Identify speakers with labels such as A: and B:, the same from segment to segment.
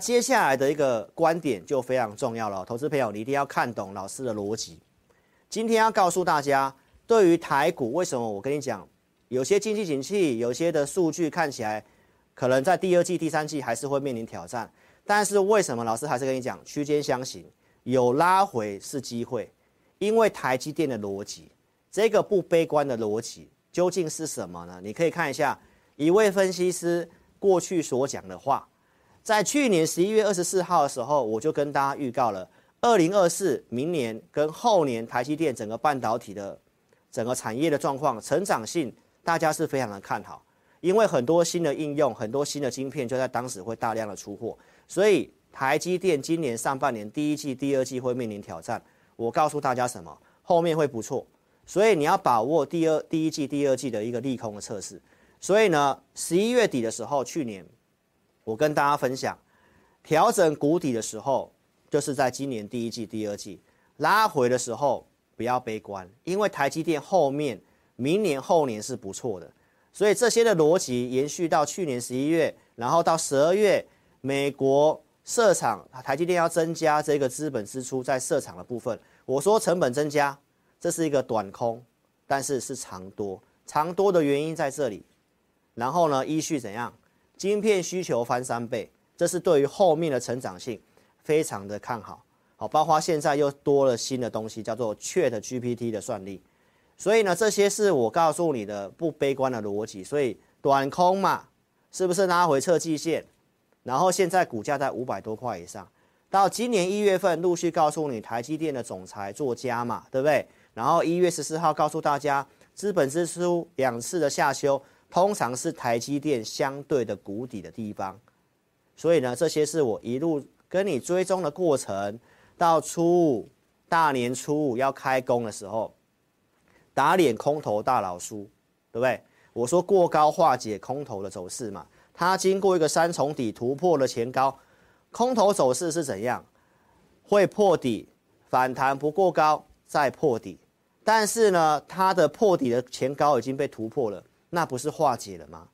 A: 接下来的一个观点就非常重要了，投资朋友你一定要看懂老师的逻辑。今天要告诉大家，对于台股，为什么我跟你讲，有些经济景气，有些的数据看起来可能在第二季、第三季还是会面临挑战，但是为什么老师还是跟你讲区间箱型，有拉回是机会？因为台积电的逻辑，这个不悲观的逻辑究竟是什么呢？你可以看一下一位分析师过去所讲的话。在去年十一月二十四号的时候，我就跟大家预告了，二零二四明年跟后年台积电整个半导体的整个产业的状况成长性，大家是非常的看好，因为很多新的应用，很多新的晶片就在当时会大量的出货，所以台积电今年上半年第一季、第二季会面临挑战。我告诉大家什么？后面会不错，所以你要把握第二、第一季、第二季的一个利空的测试。所以呢，十一月底的时候，去年。我跟大家分享，调整谷底的时候，就是在今年第一季、第二季拉回的时候，不要悲观，因为台积电后面明年后年是不错的，所以这些的逻辑延续到去年十一月，然后到十二月，美国设厂，台积电要增加这个资本支出在设厂的部分，我说成本增加，这是一个短空，但是是长多，长多的原因在这里，然后呢，依序怎样？晶片需求翻三倍，这是对于后面的成长性非常的看好。好，包括现在又多了新的东西，叫做 ChatGPT 的算力。所以呢，这些是我告诉你的不悲观的逻辑。所以短空嘛，是不是拉回测季线？然后现在股价在五百多块以上，到今年一月份陆续告诉你台积电的总裁做加嘛，对不对？然后一月十四号告诉大家资本支出两次的下修。通常是台积电相对的谷底的地方，所以呢，这些是我一路跟你追踪的过程。到初五大年初五要开工的时候，打脸空头大老叔，对不对？我说过高化解空头的走势嘛，它经过一个三重底突破了前高，空头走势是怎样？会破底反弹不过高再破底，但是呢，它的破底的前高已经被突破了。那不是化解了吗？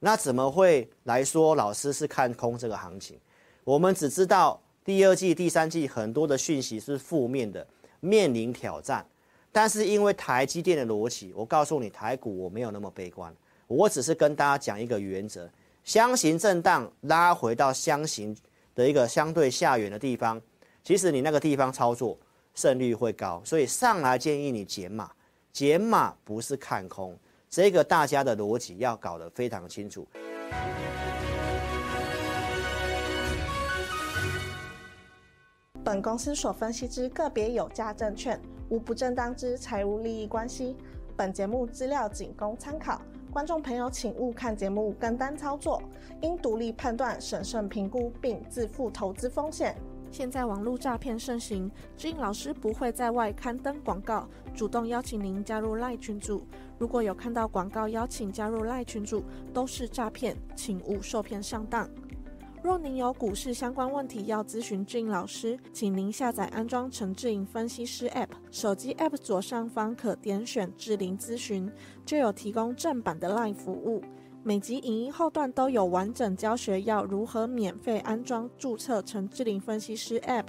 A: 那怎么会来说老师是看空这个行情？我们只知道第二季、第三季很多的讯息是负面的，面临挑战。但是因为台积电的逻辑，我告诉你，台股我没有那么悲观，我只是跟大家讲一个原则：箱型震荡拉回到箱型的一个相对下缘的地方，其实你那个地方操作胜率会高。所以上来建议你减码，减码不是看空。这个大家的逻辑要搞得非常清楚。
B: 本公司所分析之个别有价证券，无不正当之财务利益关系。本节目资料仅供参考，观众朋友请勿看节目跟单操作，应独立判断、审慎评估并自负投资风险。现在网络诈骗盛行，志颖老师不会在外刊登广告，主动邀请您加入赖群组。如果有看到广告邀请加入赖群组，都是诈骗，请勿受骗上当。若您有股市相关问题要咨询志颖老师，请您下载安装陈志颖分析师 App，手机 App 左上方可点选志玲咨询，就有提供正版的赖服务。每集影音后段都有完整教学，要如何免费安装、注册成智灵分析师 App，